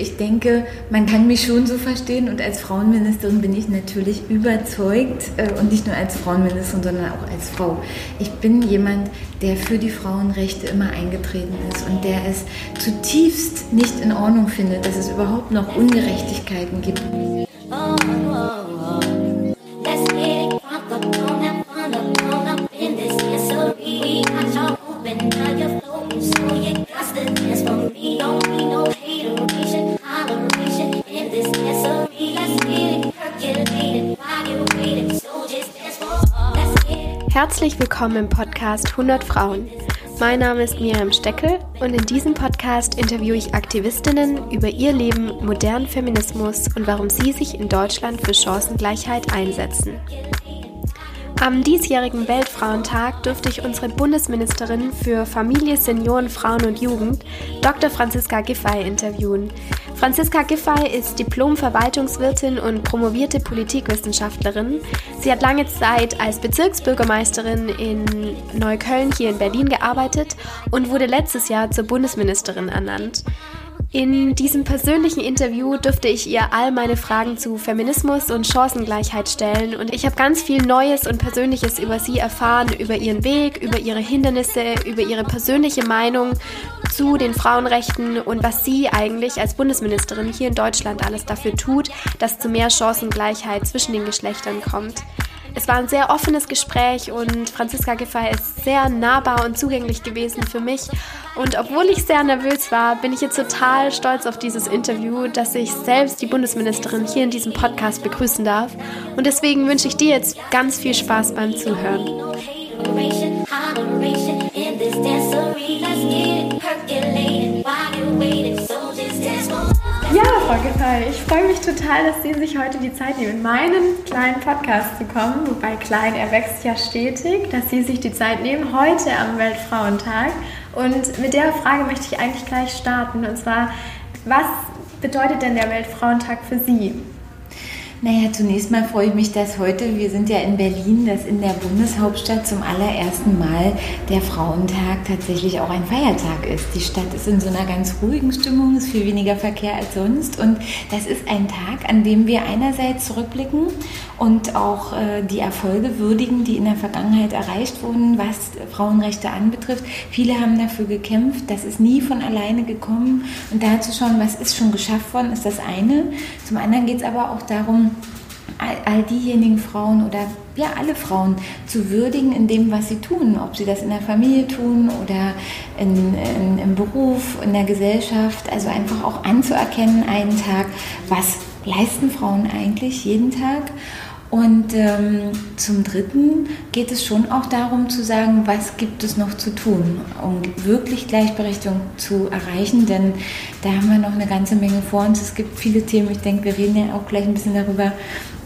ich denke, man kann mich schon so verstehen und als Frauenministerin bin ich natürlich überzeugt äh, und nicht nur als Frauenministerin, sondern auch als Frau. Ich bin jemand, der für die Frauenrechte immer eingetreten ist und der es zutiefst nicht in Ordnung findet, dass es überhaupt noch Ungerechtigkeiten gibt. Oh, oh, Herzlich willkommen im Podcast 100 Frauen. Mein Name ist Miriam Steckel und in diesem Podcast interviewe ich Aktivistinnen über ihr Leben, modernen Feminismus und warum sie sich in Deutschland für Chancengleichheit einsetzen. Am diesjährigen Weltfrauentag durfte ich unsere Bundesministerin für Familie, Senioren, Frauen und Jugend, Dr. Franziska Giffey, interviewen. Franziska Giffey ist Diplom-Verwaltungswirtin und promovierte Politikwissenschaftlerin. Sie hat lange Zeit als Bezirksbürgermeisterin in Neukölln hier in Berlin gearbeitet und wurde letztes Jahr zur Bundesministerin ernannt. In diesem persönlichen Interview durfte ich ihr all meine Fragen zu Feminismus und Chancengleichheit stellen und ich habe ganz viel Neues und Persönliches über sie erfahren, über ihren Weg, über ihre Hindernisse, über ihre persönliche Meinung zu den Frauenrechten und was sie eigentlich als Bundesministerin hier in Deutschland alles dafür tut, dass zu mehr Chancengleichheit zwischen den Geschlechtern kommt. Es war ein sehr offenes Gespräch und Franziska Giffey ist sehr nahbar und zugänglich gewesen für mich. Und obwohl ich sehr nervös war, bin ich jetzt total stolz auf dieses Interview, dass ich selbst die Bundesministerin hier in diesem Podcast begrüßen darf. Und deswegen wünsche ich dir jetzt ganz viel Spaß beim Zuhören. Ja, Frau Giffey, ich freue mich total, dass Sie sich heute die Zeit nehmen, in meinen kleinen Podcast zu kommen. Wobei klein, er wächst ja stetig, dass Sie sich die Zeit nehmen, heute am Weltfrauentag. Und mit der Frage möchte ich eigentlich gleich starten. Und zwar, was bedeutet denn der Weltfrauentag für Sie? Naja, zunächst mal freue ich mich, dass heute, wir sind ja in Berlin, dass in der Bundeshauptstadt zum allerersten Mal der Frauentag tatsächlich auch ein Feiertag ist. Die Stadt ist in so einer ganz ruhigen Stimmung, ist viel weniger Verkehr als sonst und das ist ein Tag, an dem wir einerseits zurückblicken und auch äh, die Erfolge würdigen, die in der Vergangenheit erreicht wurden, was Frauenrechte anbetrifft. Viele haben dafür gekämpft, das ist nie von alleine gekommen und da zu schauen, was ist schon geschafft worden, ist das eine. Zum anderen geht es aber auch darum, all, all diejenigen Frauen oder ja alle Frauen zu würdigen in dem, was sie tun, ob sie das in der Familie tun oder in, in, im Beruf, in der Gesellschaft, also einfach auch anzuerkennen einen Tag, was leisten Frauen eigentlich jeden Tag und ähm, zum Dritten geht es schon auch darum zu sagen, was gibt es noch zu tun, um wirklich Gleichberechtigung zu erreichen. Denn da haben wir noch eine ganze Menge vor uns. Es gibt viele Themen, ich denke, wir reden ja auch gleich ein bisschen darüber,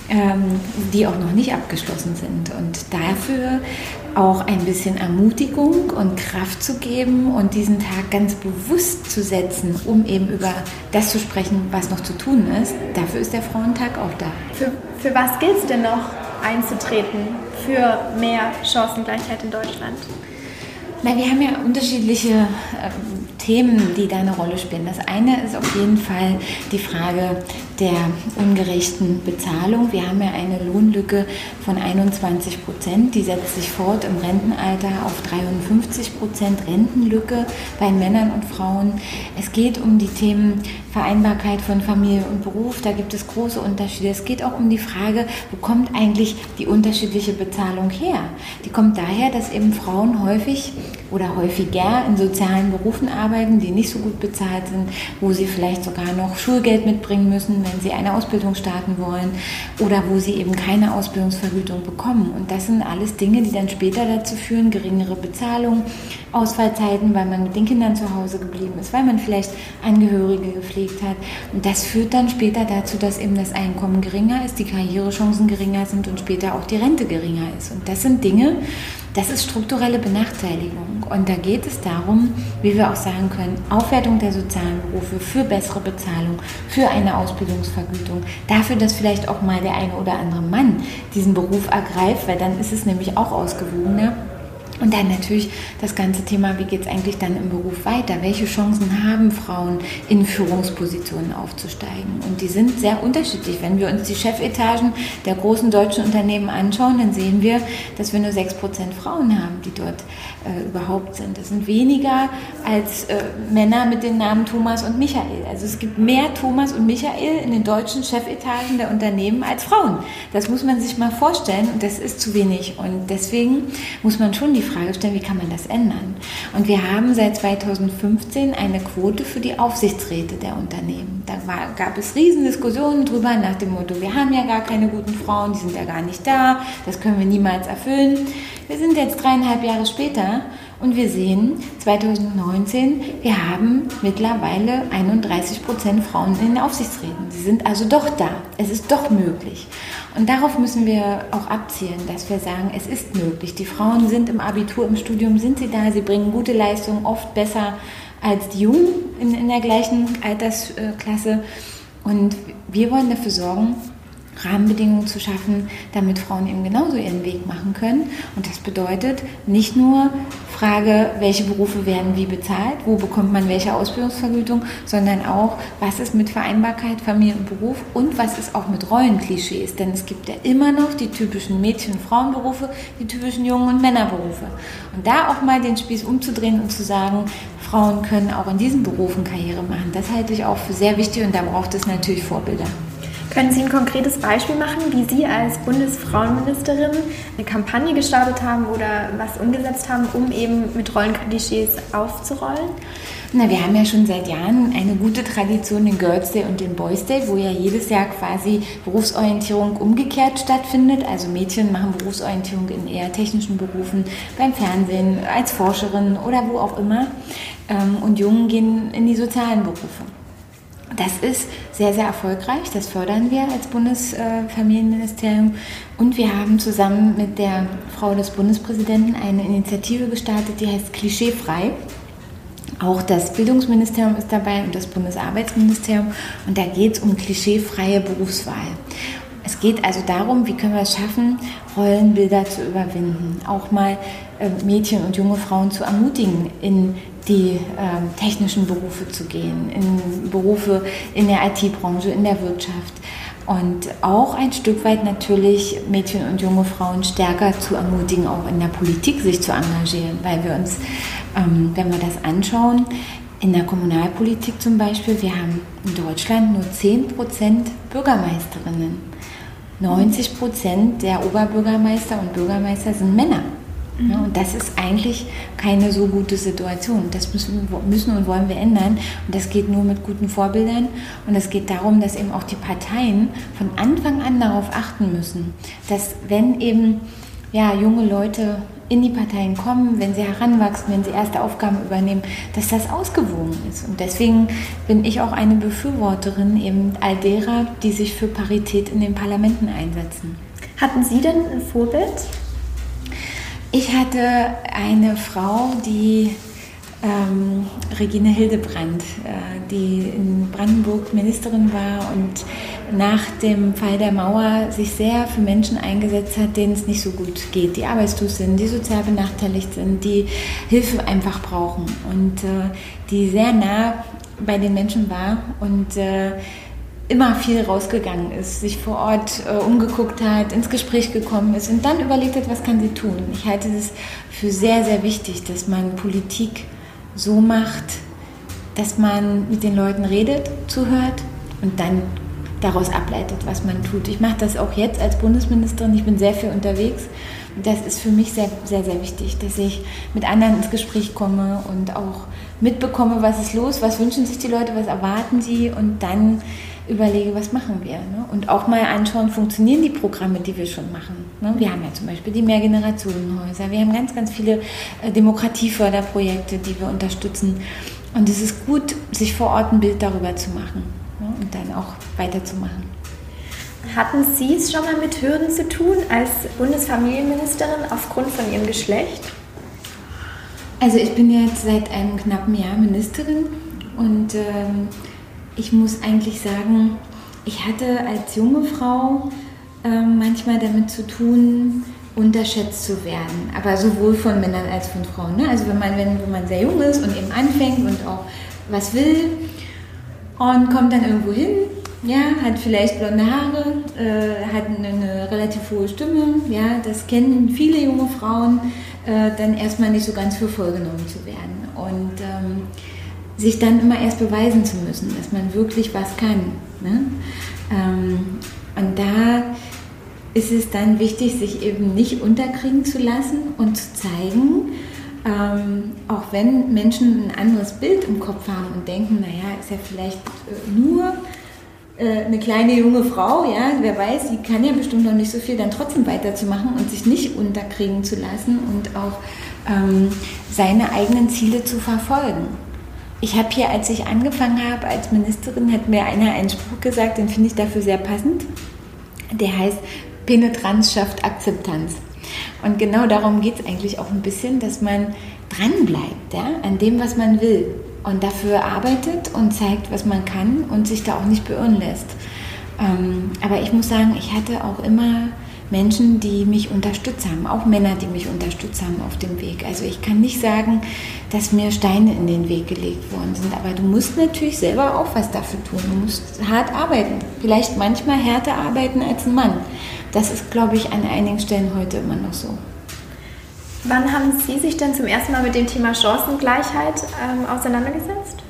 ähm, die auch noch nicht abgeschlossen sind. Und dafür auch ein bisschen Ermutigung und Kraft zu geben und diesen Tag ganz bewusst zu setzen, um eben über das zu sprechen, was noch zu tun ist. Dafür ist der Frauentag auch da. Für, für was gilt es denn noch einzutreten für mehr Chancengleichheit in Deutschland? Na, wir haben ja unterschiedliche ähm, Themen, die da eine Rolle spielen. Das eine ist auf jeden Fall die Frage der ungerechten Bezahlung. Wir haben ja eine Lohnlücke von 21 Prozent, die setzt sich fort im Rentenalter auf 53 Prozent Rentenlücke bei Männern und Frauen. Es geht um die Themen Vereinbarkeit von Familie und Beruf, da gibt es große Unterschiede. Es geht auch um die Frage, wo kommt eigentlich die unterschiedliche Bezahlung her? Die kommt daher, dass eben Frauen häufig oder häufiger in sozialen Berufen arbeiten, die nicht so gut bezahlt sind, wo sie vielleicht sogar noch Schulgeld mitbringen müssen, wenn sie eine Ausbildung starten wollen oder wo sie eben keine Ausbildungsvergütung bekommen. Und das sind alles Dinge, die dann später dazu führen, geringere Bezahlung, Ausfallzeiten, weil man mit den Kindern zu Hause geblieben ist, weil man vielleicht Angehörige gepflegt hat. Und das führt dann später dazu, dass eben das Einkommen geringer ist, die Karrierechancen geringer sind und später auch die Rente geringer ist. Und das sind Dinge, das ist strukturelle Benachteiligung. Und da geht es darum, wie wir auch sagen können, Aufwertung der sozialen Berufe für bessere Bezahlung, für eine Ausbildungsvergütung, dafür, dass vielleicht auch mal der eine oder andere Mann diesen Beruf ergreift, weil dann ist es nämlich auch ausgewogener Und dann natürlich das ganze Thema, wie geht es eigentlich dann im Beruf weiter? Welche Chancen haben Frauen, in Führungspositionen aufzusteigen? Und die sind sehr unterschiedlich. Wenn wir uns die Chefetagen der großen deutschen Unternehmen anschauen, dann sehen wir, dass wir nur 6% Frauen haben, die dort äh, überhaupt sind. Das sind weniger als äh, Männer mit den Namen Thomas und Michael. Also es gibt mehr Thomas und Michael in den deutschen Chefetagen der Unternehmen als Frauen. Das muss man sich mal vorstellen und das ist zu wenig. Und deswegen muss man schon die Frage stellen, wie kann man das ändern? Und wir haben seit 2015 eine Quote für die Aufsichtsräte der Unternehmen. Da war, gab es riesen Diskussionen drüber nach dem Motto, wir haben ja gar keine guten Frauen, die sind ja gar nicht da, das können wir niemals erfüllen. Wir sind jetzt dreieinhalb Jahre später und wir sehen 2019, wir haben mittlerweile 31 Prozent Frauen in den Aufsichtsräten. Sie sind also doch da. Es ist doch möglich. Und darauf müssen wir auch abzielen, dass wir sagen, es ist möglich. Die Frauen sind im Abitur, im Studium, sind sie da, sie bringen gute Leistungen, oft besser als die Jungen in, in der gleichen Altersklasse. Und wir wollen dafür sorgen, Rahmenbedingungen zu schaffen, damit Frauen eben genauso ihren Weg machen können. Und das bedeutet nicht nur Frage, welche Berufe werden wie bezahlt, wo bekommt man welche Ausbildungsvergütung, sondern auch, was ist mit Vereinbarkeit, Familie und Beruf und was ist auch mit Rollenklischees. Denn es gibt ja immer noch die typischen Mädchen- und Frauenberufe, die typischen Jungen- und Männerberufe. Und da auch mal den Spieß umzudrehen und zu sagen, Frauen können auch in diesen Berufen Karriere machen, das halte ich auch für sehr wichtig und da braucht es natürlich Vorbilder. Können Sie ein konkretes Beispiel machen, wie Sie als Bundesfrauenministerin eine Kampagne gestartet haben oder was umgesetzt haben, um eben mit Rollenklischees aufzurollen? Na, wir haben ja schon seit Jahren eine gute Tradition in Girls Day und in Boys Day, wo ja jedes Jahr quasi Berufsorientierung umgekehrt stattfindet. Also Mädchen machen Berufsorientierung in eher technischen Berufen, beim Fernsehen, als Forscherin oder wo auch immer. Ähm, und Jungen gehen in die sozialen Berufe. Das ist sehr, sehr erfolgreich. Das fördern wir als Bundesfamilienministerium. Und wir haben zusammen mit der Frau des Bundespräsidenten eine Initiative gestartet, die heißt Klischeefrei. Auch das Bildungsministerium ist dabei und das Bundesarbeitsministerium. Und da geht es um klischeefreie Berufswahl. Es geht also darum, wie können wir es schaffen, Rollenbilder zu überwinden, auch mal äh, Mädchen und junge Frauen zu ermutigen, in die äh, technischen Berufe zu gehen, in Berufe in der IT-Branche, in der Wirtschaft. Und auch ein Stück weit natürlich Mädchen und junge Frauen stärker zu ermutigen, auch in der Politik sich zu engagieren, weil wir uns, ähm, wenn wir das anschauen, in der Kommunalpolitik zum Beispiel, wir haben in Deutschland nur 10% Bürgermeisterinnen. 90 Prozent der Oberbürgermeister und Bürgermeister sind Männer. Mhm. Ja, und das ist eigentlich keine so gute Situation. Das müssen, müssen und wollen wir ändern. Und das geht nur mit guten Vorbildern. Und es geht darum, dass eben auch die Parteien von Anfang an darauf achten müssen, dass wenn eben ja, junge Leute in die Parteien kommen, wenn sie heranwachsen, wenn sie erste Aufgaben übernehmen, dass das ausgewogen ist. Und deswegen bin ich auch eine Befürworterin eben all derer, die sich für Parität in den Parlamenten einsetzen. Hatten Sie denn ein Vorbild? Ich hatte eine Frau, die ähm, Regine Hildebrand, äh, die in Brandenburg Ministerin war und nach dem Fall der Mauer sich sehr für Menschen eingesetzt hat, denen es nicht so gut geht, die arbeitslos sind, die sozial benachteiligt sind, die Hilfe einfach brauchen und äh, die sehr nah bei den Menschen war und äh, immer viel rausgegangen ist, sich vor Ort äh, umgeguckt hat, ins Gespräch gekommen ist und dann überlegt hat, was kann sie tun. Ich halte es für sehr, sehr wichtig, dass man Politik so macht, dass man mit den Leuten redet, zuhört und dann daraus ableitet, was man tut. Ich mache das auch jetzt als Bundesministerin. Ich bin sehr viel unterwegs. Das ist für mich sehr, sehr, sehr wichtig, dass ich mit anderen ins Gespräch komme und auch mitbekomme, was ist los, was wünschen sich die Leute, was erwarten sie und dann überlege, was machen wir. Ne? Und auch mal anschauen, funktionieren die Programme, die wir schon machen. Ne? Wir haben ja zum Beispiel die Mehrgenerationenhäuser, wir haben ganz, ganz viele äh, Demokratieförderprojekte, die wir unterstützen. Und es ist gut, sich vor Ort ein Bild darüber zu machen? Und dann auch weiterzumachen. Hatten Sie es schon mal mit Hürden zu tun als Bundesfamilienministerin aufgrund von Ihrem Geschlecht? Also ich bin jetzt seit einem knappen Jahr Ministerin und ähm, ich muss eigentlich sagen, ich hatte als junge Frau äh, manchmal damit zu tun, unterschätzt zu werden. Aber sowohl von Männern als von Frauen. Ne? Also wenn man, wenn, wenn man sehr jung ist und eben anfängt und auch was will und kommt dann irgendwo hin, ja, hat vielleicht blonde Haare, äh, hat eine, eine, relativ hohe Stimme, ja, das kennen viele junge Frauen, äh, dann erstmal nicht so ganz für voll genommen zu werden. Und ähm, sich dann immer erst beweisen zu müssen, dass man wirklich was kann. Ne? Ähm, und da ist es dann wichtig, sich eben nicht unterkriegen zu lassen und zu zeigen, ähm, auch wenn Menschen ein anderes Bild im Kopf haben und denken, naja, ist ja vielleicht äh, nur äh, eine kleine junge Frau, ja, wer weiß, die kann ja bestimmt noch nicht so viel, dann trotzdem weiterzumachen und sich nicht unterkriegen zu lassen und auch ähm, seine eigenen Ziele zu verfolgen. Ich habe hier, als ich angefangen habe als Ministerin, hat mir einer einen Spruch gesagt, den finde ich dafür sehr passend. Der heißt, Penetranz schafft Akzeptanz. Und genau darum geht es eigentlich auch ein bisschen, dass man dranbleibt ja, an dem, was man will und dafür arbeitet und zeigt, was man kann und sich da auch nicht beirren lässt. Ähm, aber ich muss sagen, ich hatte auch immer Menschen, die mich unterstützt haben, auch Männer, die mich unterstützt haben auf dem Weg. Also ich kann nicht sagen, dass mir Steine in den Weg gelegt worden sind, aber du musst natürlich selber auch was dafür tun. Du musst hart arbeiten, vielleicht manchmal härter arbeiten als ein Mann. Das ist, glaube ich, an einigen Stellen heute immer noch so. Wann haben Sie sich denn zum ersten Mal mit dem Thema Chancengleichheit ähm, auseinandergesetzt?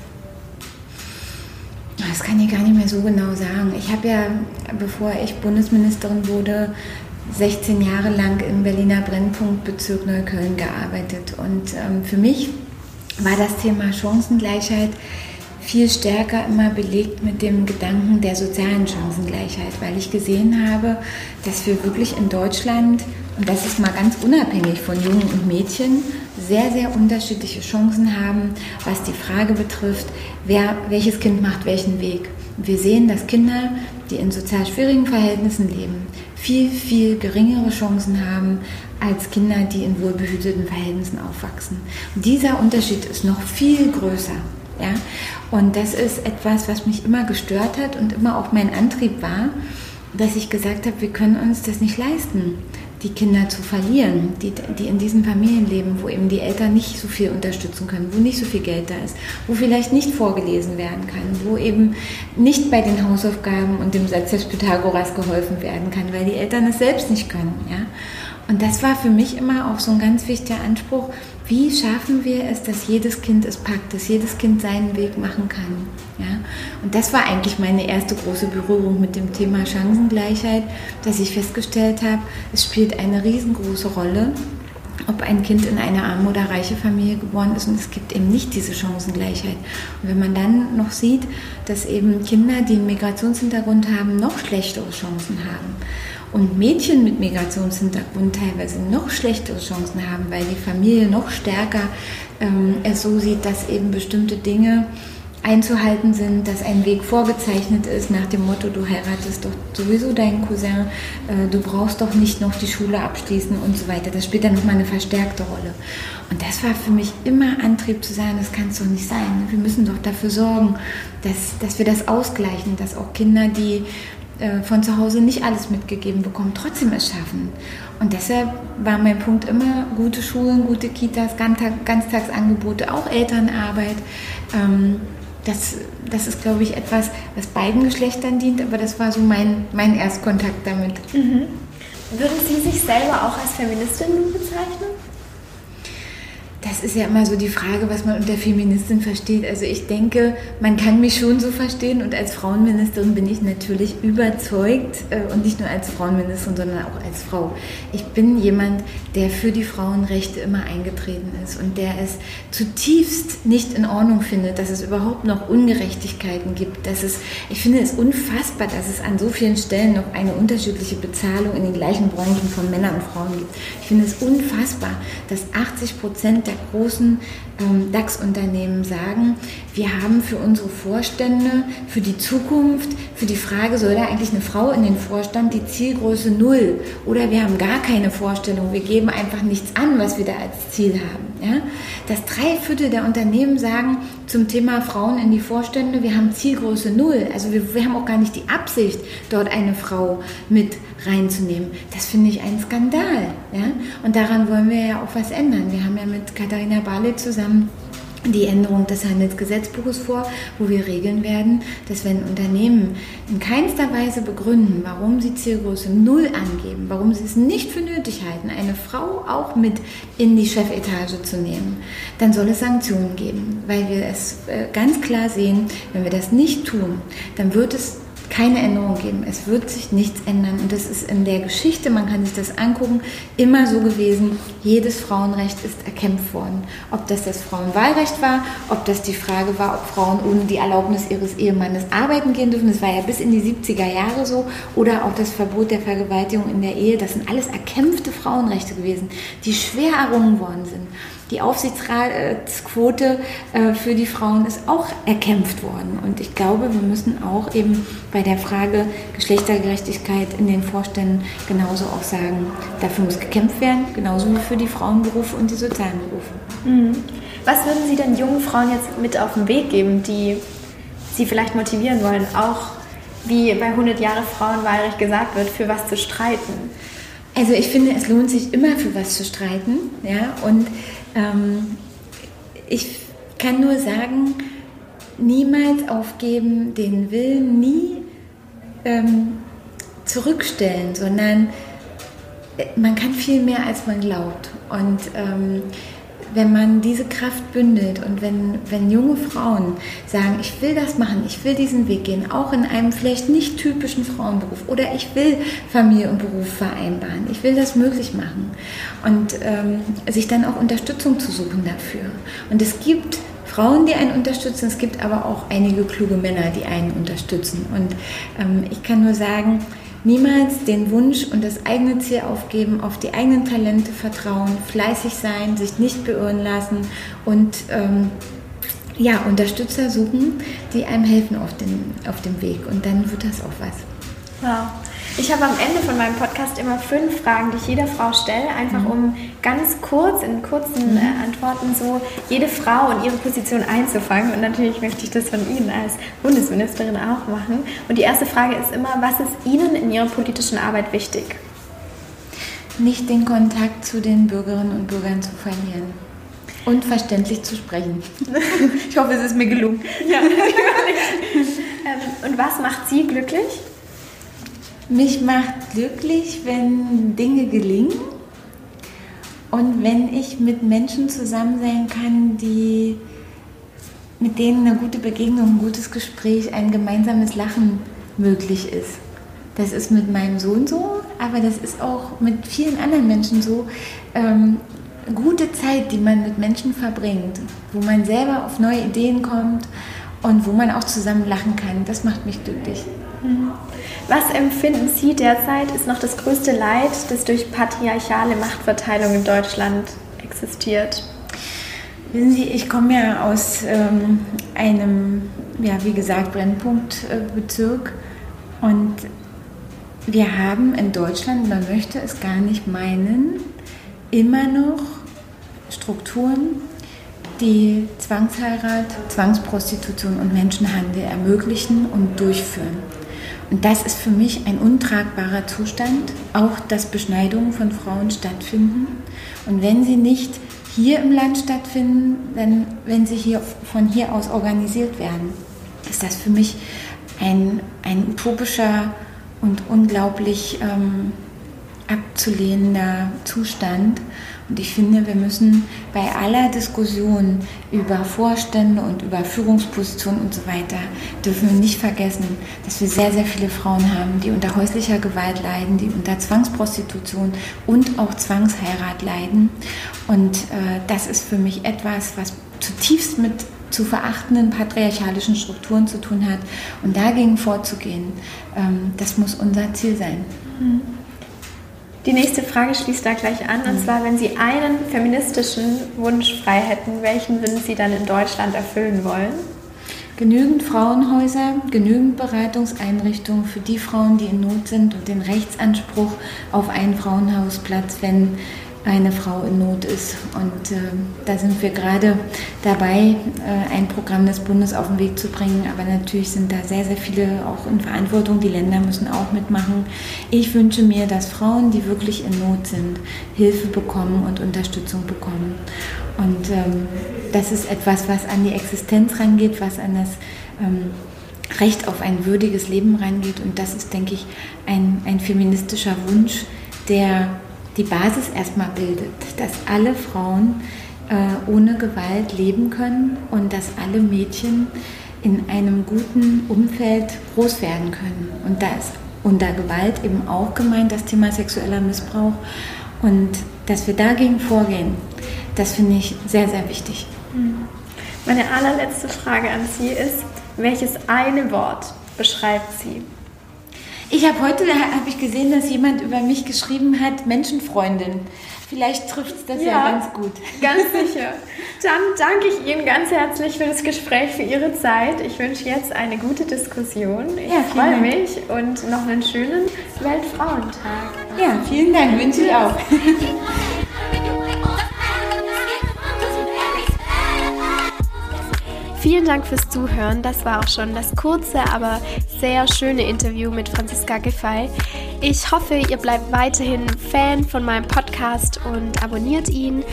Das kann ich gar nicht mehr so genau sagen. Ich habe ja, bevor ich Bundesministerin wurde, 16 Jahre lang im Berliner Brennpunktbezirk Neukölln gearbeitet. Und ähm, für mich war das Thema Chancengleichheit viel stärker immer belegt mit dem Gedanken der sozialen Chancengleichheit, weil ich gesehen habe, dass wir wirklich in Deutschland, und das ist mal ganz unabhängig von Jungen und Mädchen, sehr, sehr unterschiedliche Chancen haben, was die Frage betrifft, wer, welches Kind macht welchen Weg. Wir sehen, dass Kinder, die in sozial schwierigen Verhältnissen leben, viel, viel geringere Chancen haben als Kinder, die in wohlbehüteten Verhältnissen aufwachsen. Und dieser Unterschied ist noch viel größer. Ja? Und das ist etwas, was mich immer gestört hat und immer auch mein Antrieb war, dass ich gesagt habe, wir können uns das nicht leisten, die Kinder zu verlieren, die, die in diesen Familien leben, wo eben die Eltern nicht so viel unterstützen können, wo nicht so viel Geld da ist, wo vielleicht nicht vorgelesen werden kann, wo eben nicht bei den Hausaufgaben und dem Satz des Pythagoras geholfen werden kann, weil die Eltern es selbst nicht können. Ja? Und das war für mich immer auch so ein ganz wichtiger Anspruch, wie schaffen wir es, dass jedes Kind es packt, dass jedes Kind seinen Weg machen kann. Ja? Und das war eigentlich meine erste große Berührung mit dem Thema Chancengleichheit, dass ich festgestellt habe, es spielt eine riesengroße Rolle, ob ein Kind in eine arme oder reiche Familie geboren ist und es gibt eben nicht diese Chancengleichheit. Und wenn man dann noch sieht, dass eben Kinder, die einen Migrationshintergrund haben, noch schlechtere Chancen haben und Mädchen mit Migrationshintergrund teilweise noch schlechtere Chancen haben, weil die Familie noch stärker ähm, es so sieht, dass eben bestimmte Dinge einzuhalten sind, dass ein Weg vorgezeichnet ist nach dem Motto, du heiratest doch sowieso deinen Cousin, äh, du brauchst doch nicht noch die Schule abschließen und so weiter. Das spielt dann nochmal eine verstärkte Rolle. Und das war für mich immer Antrieb zu sagen, das kann es doch nicht sein. Wir müssen doch dafür sorgen, dass, dass wir das ausgleichen, dass auch Kinder, die äh, von zu Hause nicht alles mitgegeben bekommen, trotzdem es schaffen. Und deshalb war mein Punkt immer gute Schulen, gute Kitas, Ganztagsangebote, auch Elternarbeit. Ähm, das, das ist, glaube ich, etwas, was beiden Geschlechtern dient, aber das war so mein, mein Erstkontakt damit. Mhm. Würden Sie sich selber auch als Feministin bezeichnen? Das ist ja immer so die Frage, was man unter Feministin versteht. Also ich denke, man kann mich schon so verstehen und als Frauenministerin bin ich natürlich überzeugt äh, und nicht nur als Frauenministerin, sondern auch als Frau. Ich bin jemand, der für die Frauenrechte immer eingetreten ist und der es zutiefst nicht in Ordnung findet, dass es überhaupt noch Ungerechtigkeiten gibt. Dass es, ich finde es unfassbar, dass es an so vielen Stellen noch eine unterschiedliche Bezahlung in den gleichen Branchen von Männern und Frauen gibt. Ich finde es unfassbar, dass 80 Prozent der großen DAX-Unternehmen sagen, wir haben für unsere Vorstände, für die Zukunft, für die Frage, soll da eigentlich eine Frau in den Vorstand, die Zielgröße null oder wir haben gar keine Vorstellung, wir geben einfach nichts an, was wir da als Ziel haben. Ja? Dass drei Viertel der Unternehmen sagen zum Thema Frauen in die Vorstände, wir haben Zielgröße null, also wir, wir haben auch gar nicht die Absicht, dort eine Frau mit reinzunehmen. Das finde ich ein Skandal. Ja? Und daran wollen wir ja auch was ändern. Wir haben ja mit Katharina Barley zusammen die Änderung des Handelsgesetzbuches vor, wo wir regeln werden, dass wenn Unternehmen in keinster Weise begründen, warum sie Zielgröße Null angeben, warum sie es nicht für nötig halten, eine Frau auch mit in die Chefetage zu nehmen, dann soll es Sanktionen geben, weil wir es äh, ganz klar sehen, wenn wir das nicht tun, dann wird es keine Änderung geben. Es wird sich nichts ändern. Und das ist in der Geschichte, man kann sich das angucken, immer so gewesen. Jedes Frauenrecht ist erkämpft worden. Ob das das Frauenwahlrecht war, ob das die Frage war, ob Frauen ohne die Erlaubnis ihres Ehemannes arbeiten gehen dürfen. Das war ja bis in die 70er Jahre so. Oder auch das Verbot der Vergewaltigung in der Ehe. Das sind alles erkämpfte Frauenrechte gewesen, die schwer errungen worden sind. Die Aufsichtsratsquote äh, für die Frauen ist auch erkämpft worden. Und ich glaube, wir müssen auch eben bei der Frage Geschlechtergerechtigkeit in den Vorständen genauso auch sagen, dafür muss gekämpft werden, genauso wie für die Frauenberufe und die sozialen Berufe. Mhm. Was würden Sie denn jungen Frauen jetzt mit auf den Weg geben, die Sie vielleicht motivieren wollen, auch wie bei 100 Jahre Frauenwahlrecht gesagt wird, für was zu streiten? Also ich finde, es lohnt sich immer für was zu streiten. Ja? Und ähm, ich kann nur sagen, niemals aufgeben, den Willen nie ähm, zurückstellen, sondern äh, man kann viel mehr, als man glaubt. Und ähm, wenn man diese Kraft bündelt und wenn, wenn junge Frauen sagen, ich will das machen, ich will diesen Weg gehen, auch in einem vielleicht nicht typischen Frauenberuf oder ich will Familie und Beruf vereinbaren, ich will das möglich machen und ähm, sich dann auch Unterstützung zu suchen dafür. Und es gibt Frauen, die einen unterstützen, es gibt aber auch einige kluge Männer, die einen unterstützen. Und ähm, ich kann nur sagen, Niemals den Wunsch und das eigene Ziel aufgeben, auf die eigenen Talente vertrauen, fleißig sein, sich nicht beirren lassen und ähm, ja, Unterstützer suchen, die einem helfen auf, den, auf dem Weg. Und dann wird das auch was. Wow. Ich habe am Ende von meinem Podcast immer fünf Fragen, die ich jeder Frau stelle, einfach mhm. um ganz kurz, in kurzen mhm. äh, Antworten so jede Frau in ihre Position einzufangen. Und natürlich möchte ich das von Ihnen als Bundesministerin auch machen. Und die erste Frage ist immer, was ist Ihnen in Ihrer politischen Arbeit wichtig? Nicht den Kontakt zu den Bürgerinnen und Bürgern zu verlieren. Und verständlich zu sprechen. ich hoffe, es ist mir gelungen. Ja. ähm, und was macht Sie glücklich? Mich macht glücklich, wenn Dinge gelingen und wenn ich mit Menschen zusammen sein kann, die mit denen eine gute Begegnung, ein gutes Gespräch, ein gemeinsames Lachen möglich ist. Das ist mit meinem Sohn so, aber das ist auch mit vielen anderen Menschen so. Ähm, gute Zeit, die man mit Menschen verbringt, wo man selber auf neue Ideen kommt und wo man auch zusammen lachen kann, das macht mich glücklich. Mhm. Was empfinden Sie derzeit ist noch das größte Leid, das durch patriarchale Machtverteilung in Deutschland existiert? Wissen Sie, ich komme ja aus ähm, einem, ja, wie gesagt, Brennpunktbezirk und wir haben in Deutschland, man möchte es gar nicht meinen, immer noch Strukturen, die Zwangsheirat, Zwangsprostitution und Menschenhandel ermöglichen und durchführen. Und das ist für mich ein untragbarer Zustand, auch dass Beschneidungen von Frauen stattfinden. Und wenn sie nicht hier im Land stattfinden, dann wenn sie hier von hier aus organisiert werden, ist das für mich ein, ein utopischer und unglaublich ähm, abzulehnender Zustand. Und ich finde, wir müssen bei aller Diskussion über Vorstände und über Führungspositionen und so weiter, dürfen wir nicht vergessen, dass wir sehr, sehr viele Frauen haben, die unter häuslicher Gewalt leiden, die unter Zwangsprostitution und auch Zwangsheirat leiden. Und äh, das ist für mich etwas, was zutiefst mit zu verachtenden patriarchalischen Strukturen zu tun hat. Und dagegen vorzugehen, ähm, das muss unser Ziel sein. Mhm. Die nächste Frage schließt da gleich an. Und zwar, wenn Sie einen feministischen Wunsch frei hätten, welchen würden Sie dann in Deutschland erfüllen wollen? Genügend Frauenhäuser, genügend Beratungseinrichtungen für die Frauen, die in Not sind und den Rechtsanspruch auf einen Frauenhausplatz, wenn eine Frau in Not ist. Und äh, da sind wir gerade dabei, äh, ein Programm des Bundes auf den Weg zu bringen. Aber natürlich sind da sehr, sehr viele auch in Verantwortung. Die Länder müssen auch mitmachen. Ich wünsche mir, dass Frauen, die wirklich in Not sind, Hilfe bekommen und Unterstützung bekommen. Und ähm, das ist etwas, was an die Existenz rangeht, was an das ähm, Recht auf ein würdiges Leben rangeht. Und das ist, denke ich, ein, ein feministischer Wunsch, der die Basis erstmal bildet, dass alle Frauen äh, ohne Gewalt leben können und dass alle Mädchen in einem guten Umfeld groß werden können. Und da ist unter Gewalt eben auch gemeint das Thema sexueller Missbrauch. Und dass wir dagegen vorgehen, das finde ich sehr, sehr wichtig. Meine allerletzte Frage an Sie ist, welches eine Wort beschreibt Sie? Ich habe heute hab ich gesehen, dass jemand über mich geschrieben hat, Menschenfreundin. Vielleicht trifft es das ja, ja, ganz gut. Ganz sicher. Dann danke ich Ihnen ganz herzlich für das Gespräch, für Ihre Zeit. Ich wünsche jetzt eine gute Diskussion. Ich ja, freue mich und noch einen schönen Weltfrauentag. Ja, vielen Dank, wünsche ich auch. Vielen Dank fürs Zuhören. Das war auch schon das kurze, aber sehr schöne Interview mit Franziska Giffey. Ich hoffe, ihr bleibt weiterhin Fan von meinem Podcast und abonniert ihn.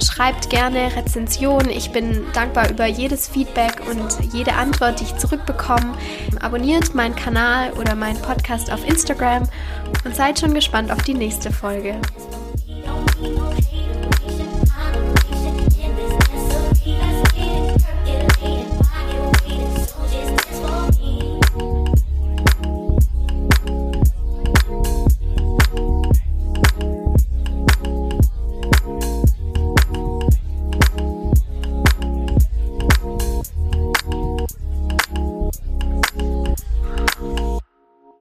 Schreibt gerne Rezensionen. Ich bin dankbar über jedes Feedback und jede Antwort, die ich zurückbekomme. Abonniert meinen Kanal oder meinen Podcast auf Instagram und seid schon gespannt auf die nächste Folge.